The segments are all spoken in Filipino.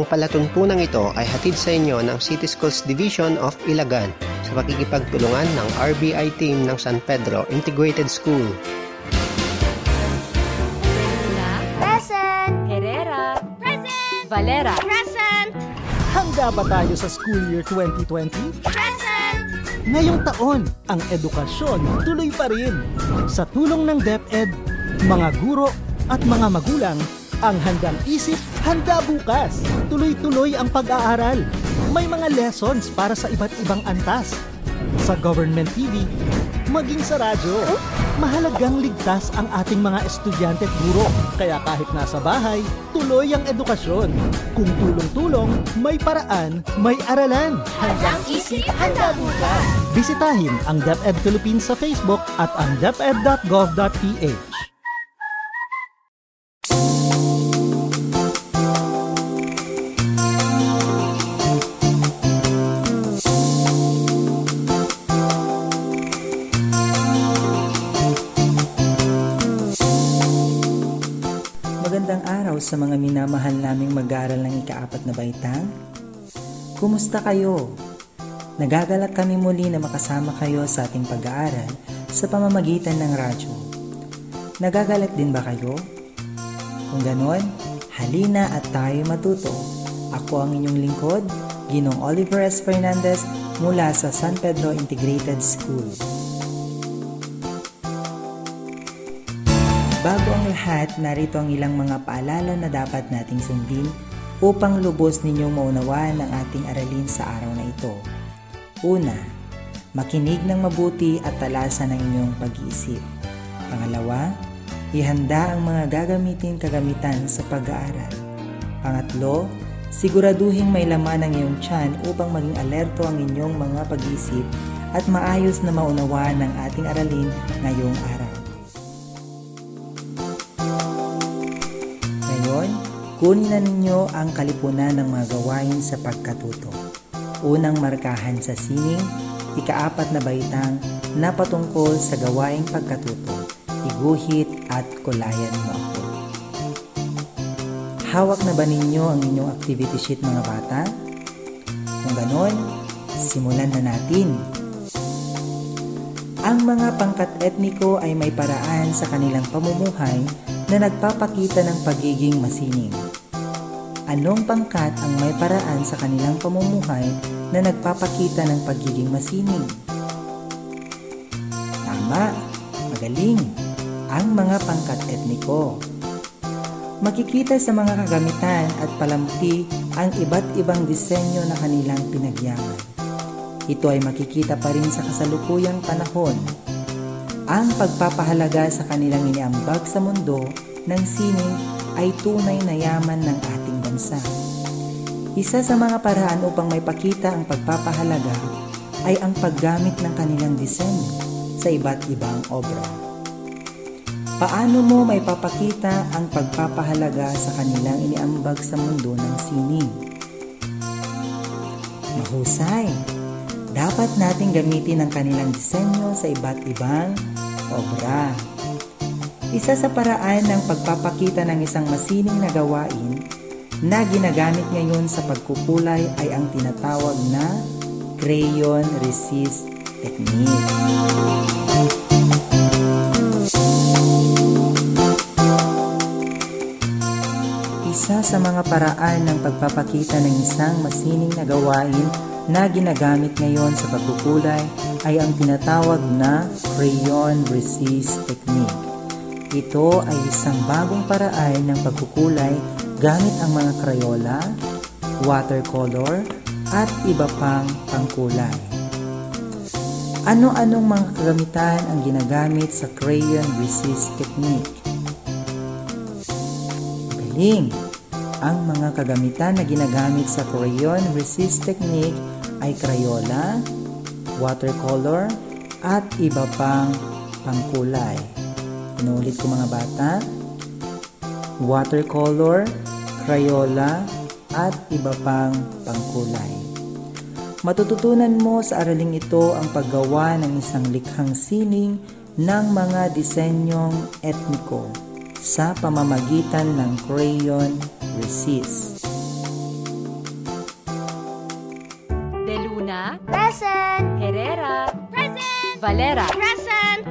Ang palatuntunang ito ay hatid sa inyo ng City Schools Division of Ilagan sa pakikipagtulungan ng RBI team ng San Pedro Integrated School. La, Present! Herrera, Present! Valera, Present! Handa ba tayo sa school year 2020? Present! Ngayong taon, ang edukasyon tuloy pa rin. Sa tulong ng DepEd, mga guro at mga magulang, ang handang isip, handa bukas. Tuloy-tuloy ang pag-aaral. May mga lessons para sa iba't ibang antas. Sa government TV, maging sa radyo. Mahalagang ligtas ang ating mga estudyante at guro. Kaya kahit nasa bahay, tuloy ang edukasyon. Kung tulong-tulong, may paraan, may aralan. Handang isip, handa bukas! Bisitahin ang DepEd Philippines sa Facebook at ang deped.gov.ph. sa mga minamahal naming mag-aaral ng ikaapat na baitang. Kumusta kayo? Nagagalak kami muli na makasama kayo sa ating pag-aaral sa pamamagitan ng radyo. Nagagalak din ba kayo? Kung ganon, halina at tayo matuto. Ako ang inyong lingkod, Ginong Oliver S. Fernandez mula sa San Pedro Integrated School. Bago ang lahat, narito ang ilang mga paalala na dapat nating sundin upang lubos ninyong maunawaan ang ating aralin sa araw na ito. Una, makinig ng mabuti at talasan ang inyong pag-iisip. Pangalawa, ihanda ang mga gagamitin kagamitan sa pag-aaral. Pangatlo, siguraduhin may laman ang iyong tiyan upang maging alerto ang inyong mga pag-iisip at maayos na maunawaan ang ating aralin ngayong araw. Kunin na ninyo ang kalipunan ng mga gawain sa pagkatuto. Unang markahan sa sining, ikaapat na baitang na patungkol sa gawaing pagkatuto. Iguhit at kulayan mo ako. Hawak na ba ninyo ang inyong activity sheet mga bata? Kung ganon, simulan na natin. Ang mga pangkat etniko ay may paraan sa kanilang pamumuhay na nagpapakita ng pagiging masining. Anong pangkat ang may paraan sa kanilang pamumuhay na nagpapakita ng pagiging masining? Tama, magaling, ang mga pangkat etniko. Makikita sa mga kagamitan at palamti ang iba't ibang disenyo na kanilang pinagyaman. Ito ay makikita pa rin sa kasalukuyang panahon ang pagpapahalaga sa kanilang iniambag sa mundo ng sining ay tunay na yaman ng ating bansa. Isa sa mga paraan upang may pakita ang pagpapahalaga ay ang paggamit ng kanilang disenyo sa iba't ibang obra. Paano mo may papakita ang pagpapahalaga sa kanilang iniambag sa mundo ng sining? Mahusay! Dapat nating gamitin ang kanilang disenyo sa iba't ibang obra. Isa sa paraan ng pagpapakita ng isang masining na gawain na ginagamit ngayon sa pagkukulay ay ang tinatawag na crayon resist technique. Isa sa mga paraan ng pagpapakita ng isang masining na gawain na ginagamit ngayon sa pagkukulay ay ang tinatawag na crayon resist technique. Ito ay isang bagong paraan ng pagkukulay gamit ang mga krayola, watercolor, at iba pang pangkulay. Ano-anong mga kagamitan ang ginagamit sa crayon resist technique? Galing! Ang mga kagamitan na ginagamit sa crayon resist technique ay crayola, watercolor, at iba pang pangkulay. Inulit ko mga bata, watercolor, Crayola, at iba pang pangkulay. Matututunan mo sa araling ito ang paggawa ng isang likhang sining ng mga disenyong etniko sa pamamagitan ng crayon resist. De Luna Present Herrera Present Valera Present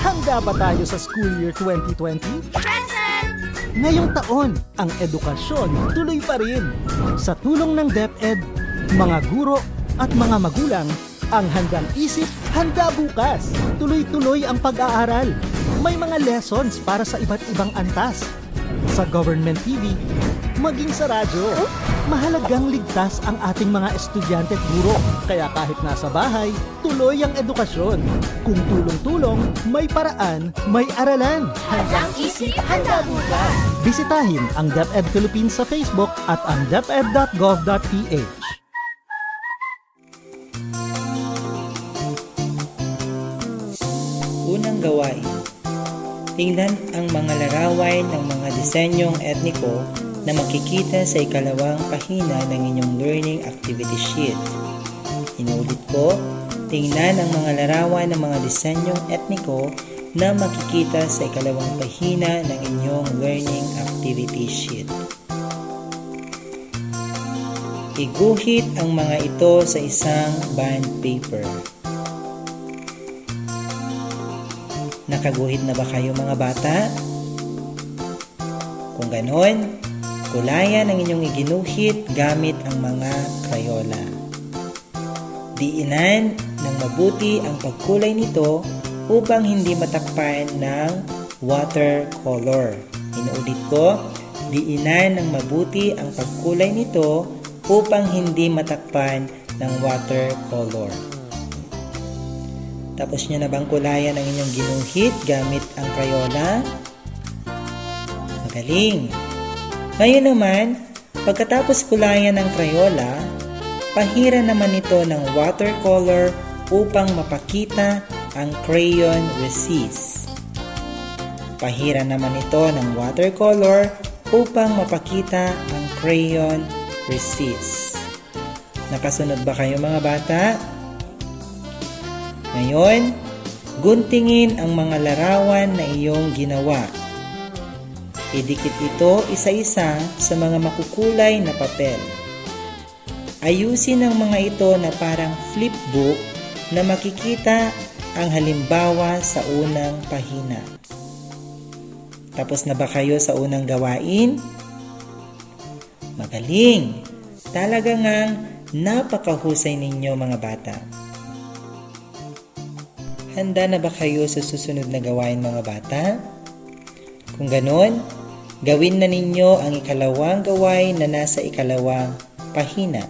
Handa ba tayo sa school year 2020? Present! Ngayong taon, ang edukasyon tuloy pa rin. Sa tulong ng DepEd, mga guro at mga magulang ang handang isip, handa bukas. Tuloy-tuloy ang pag-aaral. May mga lessons para sa iba't ibang antas. Sa government TV, maging sa radyo. Mahalagang ligtas ang ating mga estudyante at guro. Kaya kahit nasa bahay, tuloy ang edukasyon. Kung tulong-tulong, may paraan, may aralan. Handang isip, handa bukas. Bisitahin ang DepEd Philippines sa Facebook at ang deped.gov.ph. Unang gawain. Tingnan ang mga larawan ng mga disenyong etniko na makikita sa ikalawang pahina ng inyong learning activity sheet. Inulit ko, tingnan ang mga larawan ng mga disenyong etniko na makikita sa ikalawang pahina ng inyong learning activity sheet. Iguhit ang mga ito sa isang bond paper. Nakaguhit na ba kayo mga bata? Kung ganon, kulayan ang inyong iginuhit gamit ang mga krayola. Diinan ng mabuti ang pagkulay nito upang hindi matakpan ng watercolor. Inuulit ko, diinan ng mabuti ang pagkulay nito upang hindi matakpan ng watercolor. Tapos nyo na bang kulayan ang inyong ginuhit gamit ang Crayola? Magaling! Ngayon naman, pagkatapos kulayan ng Crayola, pahira naman ito ng watercolor upang mapakita ang crayon resist. Pahira naman ito ng watercolor upang mapakita ang crayon resist. Nakasunod ba kayo mga bata? Ngayon, guntingin ang mga larawan na iyong ginawa. Idikit ito isa-isa sa mga makukulay na papel. Ayusin ang mga ito na parang flipbook na makikita ang halimbawa sa unang pahina. Tapos na ba kayo sa unang gawain? Magaling! Talaga ngang napakahusay ninyo mga bata. Handa na ba kayo sa susunod na gawain mga bata? Kung ganon, gawin na ninyo ang ikalawang gawain na nasa ikalawang pahina.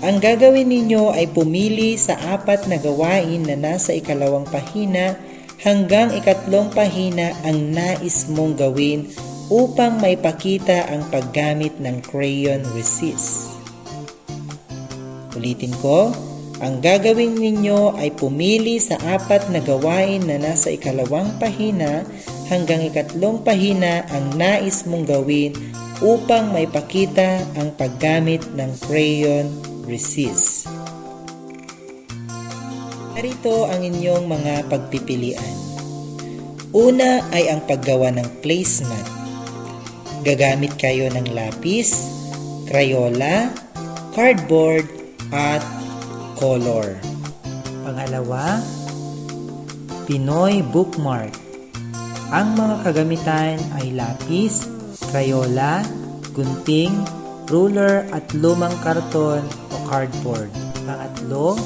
Ang gagawin ninyo ay pumili sa apat na gawain na nasa ikalawang pahina hanggang ikatlong pahina ang nais mong gawin upang maipakita ang paggamit ng crayon resist. Ulitin ko, ang gagawin ninyo ay pumili sa apat na gawain na nasa ikalawang pahina hanggang ikatlong pahina ang nais mong gawin upang maipakita ang paggamit ng crayon resist. Narito ang inyong mga pagpipilian. Una ay ang paggawa ng placemat. Gagamit kayo ng lapis, crayola, cardboard, at color. Pangalawa, Pinoy bookmark. Ang mga kagamitan ay lapis, crayola, gunting, ruler at lumang karton o cardboard. Pangatlo,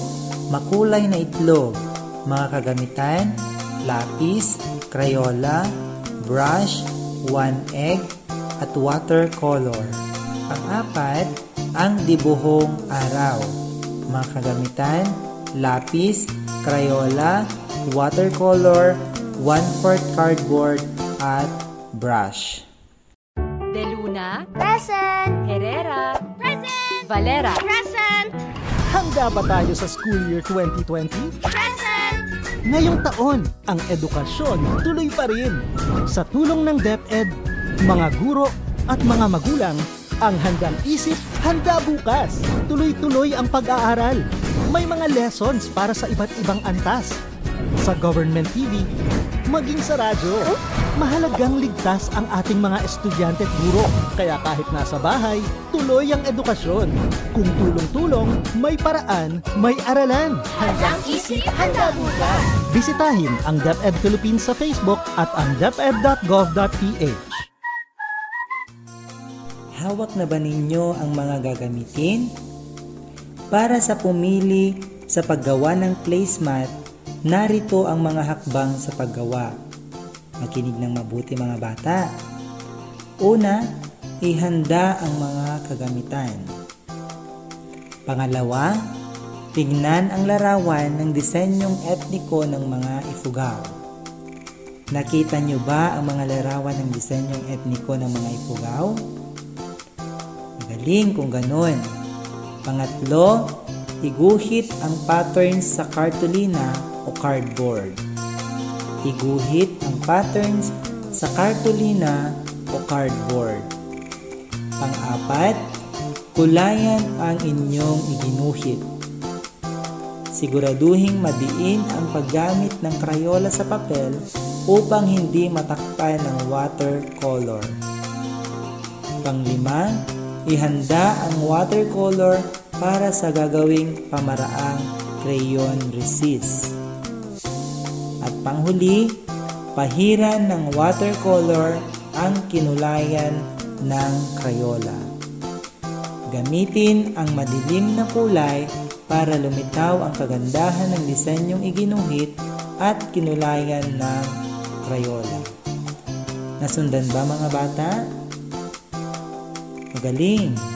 makulay na itlog. Mga kagamitan, lapis, crayola, brush, one egg, at watercolor. Pang-apat, ang dibuhong araw. Mga kagamitan, lapis, crayola, watercolor, 1/4 cardboard, at brush. De Luna. Present! Herrera. Present! Valera. Present! Handa ba tayo sa school year 2020? Present! Ngayong taon, ang edukasyon tuloy pa rin. Sa tulong ng DepEd, mga guro at mga magulang, ang handang isip, handa bukas. Tuloy-tuloy ang pag-aaral. May mga lessons para sa iba't ibang antas. Sa government TV, maging sa radyo. Mahalagang ligtas ang ating mga estudyante at guro. Kaya kahit nasa bahay, tuloy ang edukasyon. Kung tulong-tulong, may paraan, may aralan. Handang isip, handa bukas. Bisitahin ang DepEd Philippines sa Facebook at ang deped.gov.ph. Hawak na ba ninyo ang mga gagamitin? Para sa pumili sa paggawa ng placemat, narito ang mga hakbang sa paggawa. Makinig ng mabuti mga bata. Una, ihanda ang mga kagamitan. Pangalawa, tignan ang larawan ng disenyong etniko ng mga ifugaw. Nakita nyo ba ang mga larawan ng disenyong etniko ng mga ifugaw? Magaling kung ganun. Pangatlo, iguhit ang patterns sa cartolina o cardboard. Iguhit ang patterns sa cartolina o cardboard. Pang-apat, kulayan ang inyong iginuhit. Siguraduhing madiin ang paggamit ng krayola sa papel upang hindi matakpan ng watercolor. Panglima, ihanda ang watercolor para sa gagawing pamaraang crayon resist. At panghuli, pahiran ng watercolor ang kinulayan ng Crayola. Gamitin ang madilim na kulay para lumitaw ang kagandahan ng disenyong iginuhit at kinulayan ng Crayola. Nasundan ba mga bata? Magaling!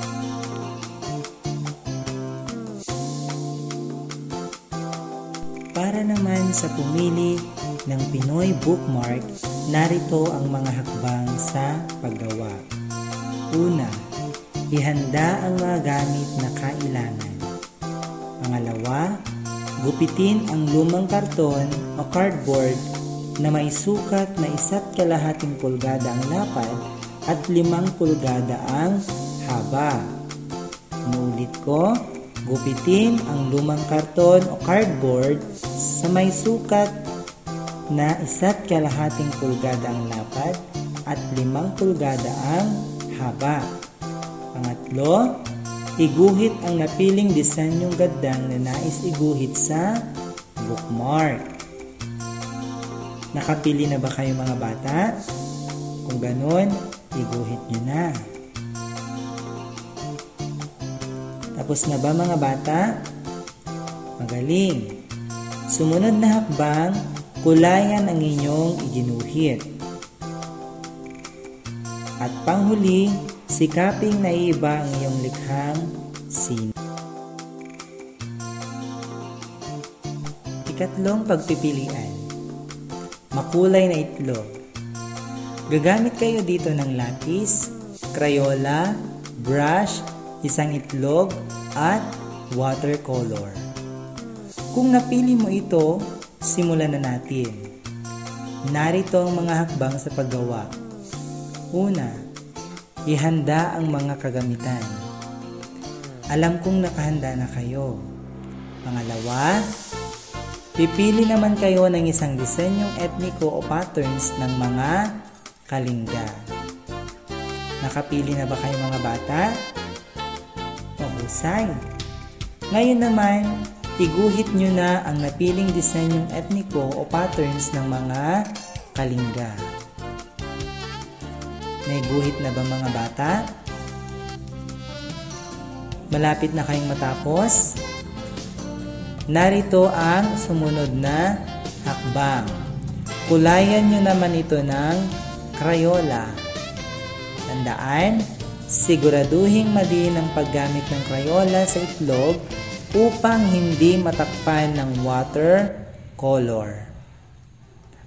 Sa pumili ng Pinoy bookmark, narito ang mga hakbang sa paggawa. Una, ihanda ang mga gamit na kailangan. Pangalawa, gupitin ang lumang karton o cardboard na may sukat na isa't kalahating pulgada ang lapad at limang pulgada ang haba. Inuulit ko, gupitin ang lumang karton o cardboard sa may sukat na isa't kalahating pulgada ang lapad at limang pulgada ang haba. Pangatlo, iguhit ang napiling disenyong gaddang na nais iguhit sa bookmark. Nakapili na ba kayo mga bata? Kung ganun, iguhit nyo na. Tapos na ba mga bata? Magaling! Sumunod na hakbang, kulayan ang inyong iginuhit. At panghuli, sikaping naiiba ang iyong likhang sin. Ikatlong pagpipilian. Makulay na itlog. Gagamit kayo dito ng lapis, crayola, brush, isang itlog, at watercolor. Kung napili mo ito, simulan na natin. Narito ang mga hakbang sa paggawa. Una, ihanda ang mga kagamitan. Alam kong nakahanda na kayo. Pangalawa, pipili naman kayo ng isang disenyong etniko o patterns ng mga kalingga. Nakapili na ba kayo mga bata? Mahusay! Ngayon naman, iguhit nyo na ang napiling disenyong etniko o patterns ng mga kalingga. Naiguhit na ba mga bata? Malapit na kayong matapos? Narito ang sumunod na hakbang. Kulayan nyo naman ito ng Crayola. Tandaan, siguraduhing madiin ang paggamit ng Crayola sa itlog upang hindi matakpan ng water color.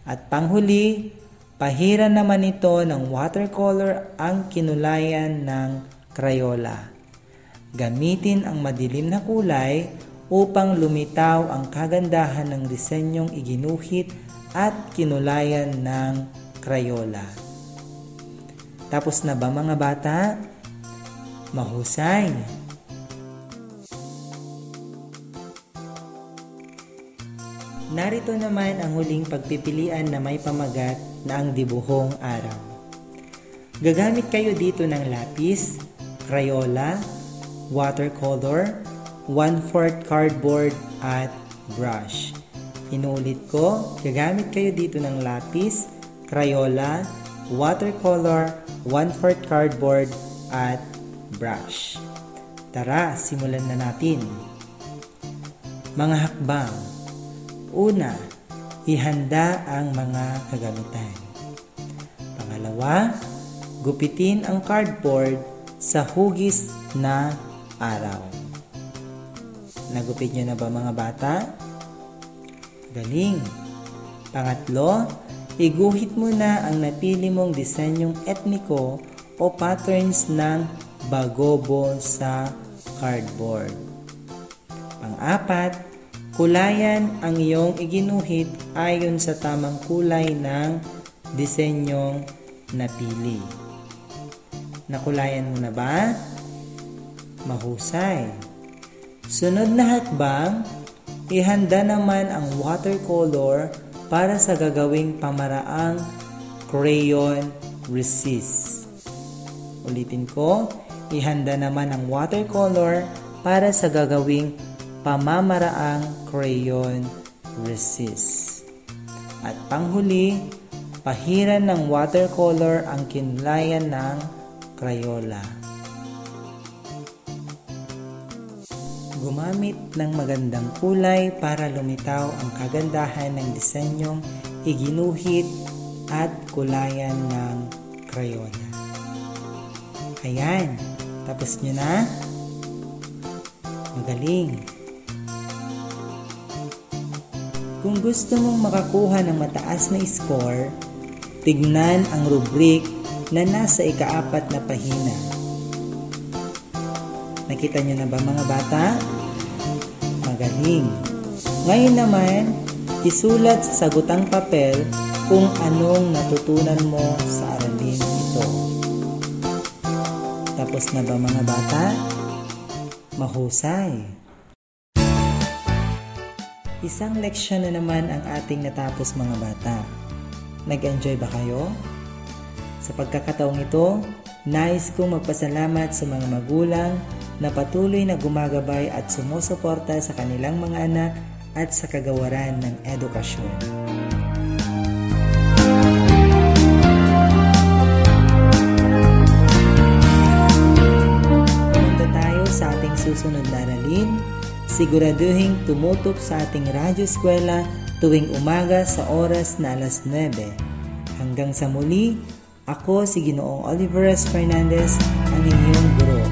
At panghuli, pahiran naman ito ng watercolor ang kinulayan ng Crayola. Gamitin ang madilim na kulay upang lumitaw ang kagandahan ng disenyong iginuhit at kinulayan ng Crayola. Tapos na ba mga bata? Mahusay! Narito naman ang huling pagpipilian na may pamagat na ang dibuhong araw. Gagamit kayo dito ng lapis, Crayola, watercolor, 1/4 cardboard at brush. Inuulit ko, gagamit kayo dito ng lapis, Crayola, watercolor, 1/4 cardboard at brush. Tara, simulan na natin. Mga hakbang. Una, ihanda ang mga kagamitan. Pangalawa, gupitin ang cardboard sa hugis na araw. Nagupit nyo na ba mga bata? Galing! Pangatlo, iguhit mo na ang napili mong disenyong etniko o patterns ng bagobo sa cardboard. Pang-apat, kulayan ang iyong iginuhit ayon sa tamang kulay ng disenyong napili. Nakulayan mo na ba? Mahusay. Sunod na hakbang, ihanda naman ang watercolor para sa gagawing pamaraang crayon resist. Ulitin ko, ihanda naman ang watercolor para sa gagawing pamamaraang crayon resist. At panghuli, pahiran ng watercolor ang kinlayan ng Crayola. Gumamit ng magandang kulay para lumitaw ang kagandahan ng disenyong iginuhit at kulayan ng Crayola. Ayan, tapos nyo na? Magaling! Kung gusto mong makakuha ng mataas na score, tignan ang rubric na nasa ikaapat na pahina. Nakita nyo na ba mga bata? Magaling! Ngayon naman, isulat sa sagutang papel kung anong natutunan mo sa Tapos na ba mga bata? Mahusay! Isang leksyon na naman ang ating natapos mga bata. Nag-enjoy ba kayo? Sa pagkakataong ito, nais kong magpasalamat sa mga magulang na patuloy na gumagabay at sumusuporta sa kanilang mga anak at sa kagawaran ng edukasyon. Susunod na aralin. Siguraduhin tumutok sa ating radyo eskwela tuwing umaga sa oras na alas 9. Hanggang sa muli, ako si Ginoong Oliveres Fernandez, ang inyong guro.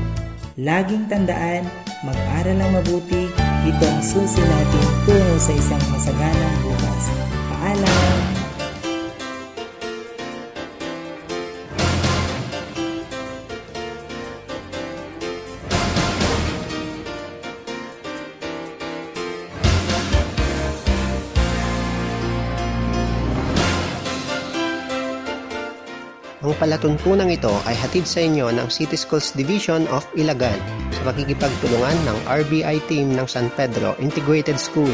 Laging tandaan, mag-aral ang mabuti, ito ang susi natin tungo sa isang masaganang bukas. Paalam! Palatuntunang ito ay hatid sa inyo ng City Schools Division of Ilagan sa pakikipagtulungan ng RBI team ng San Pedro Integrated School.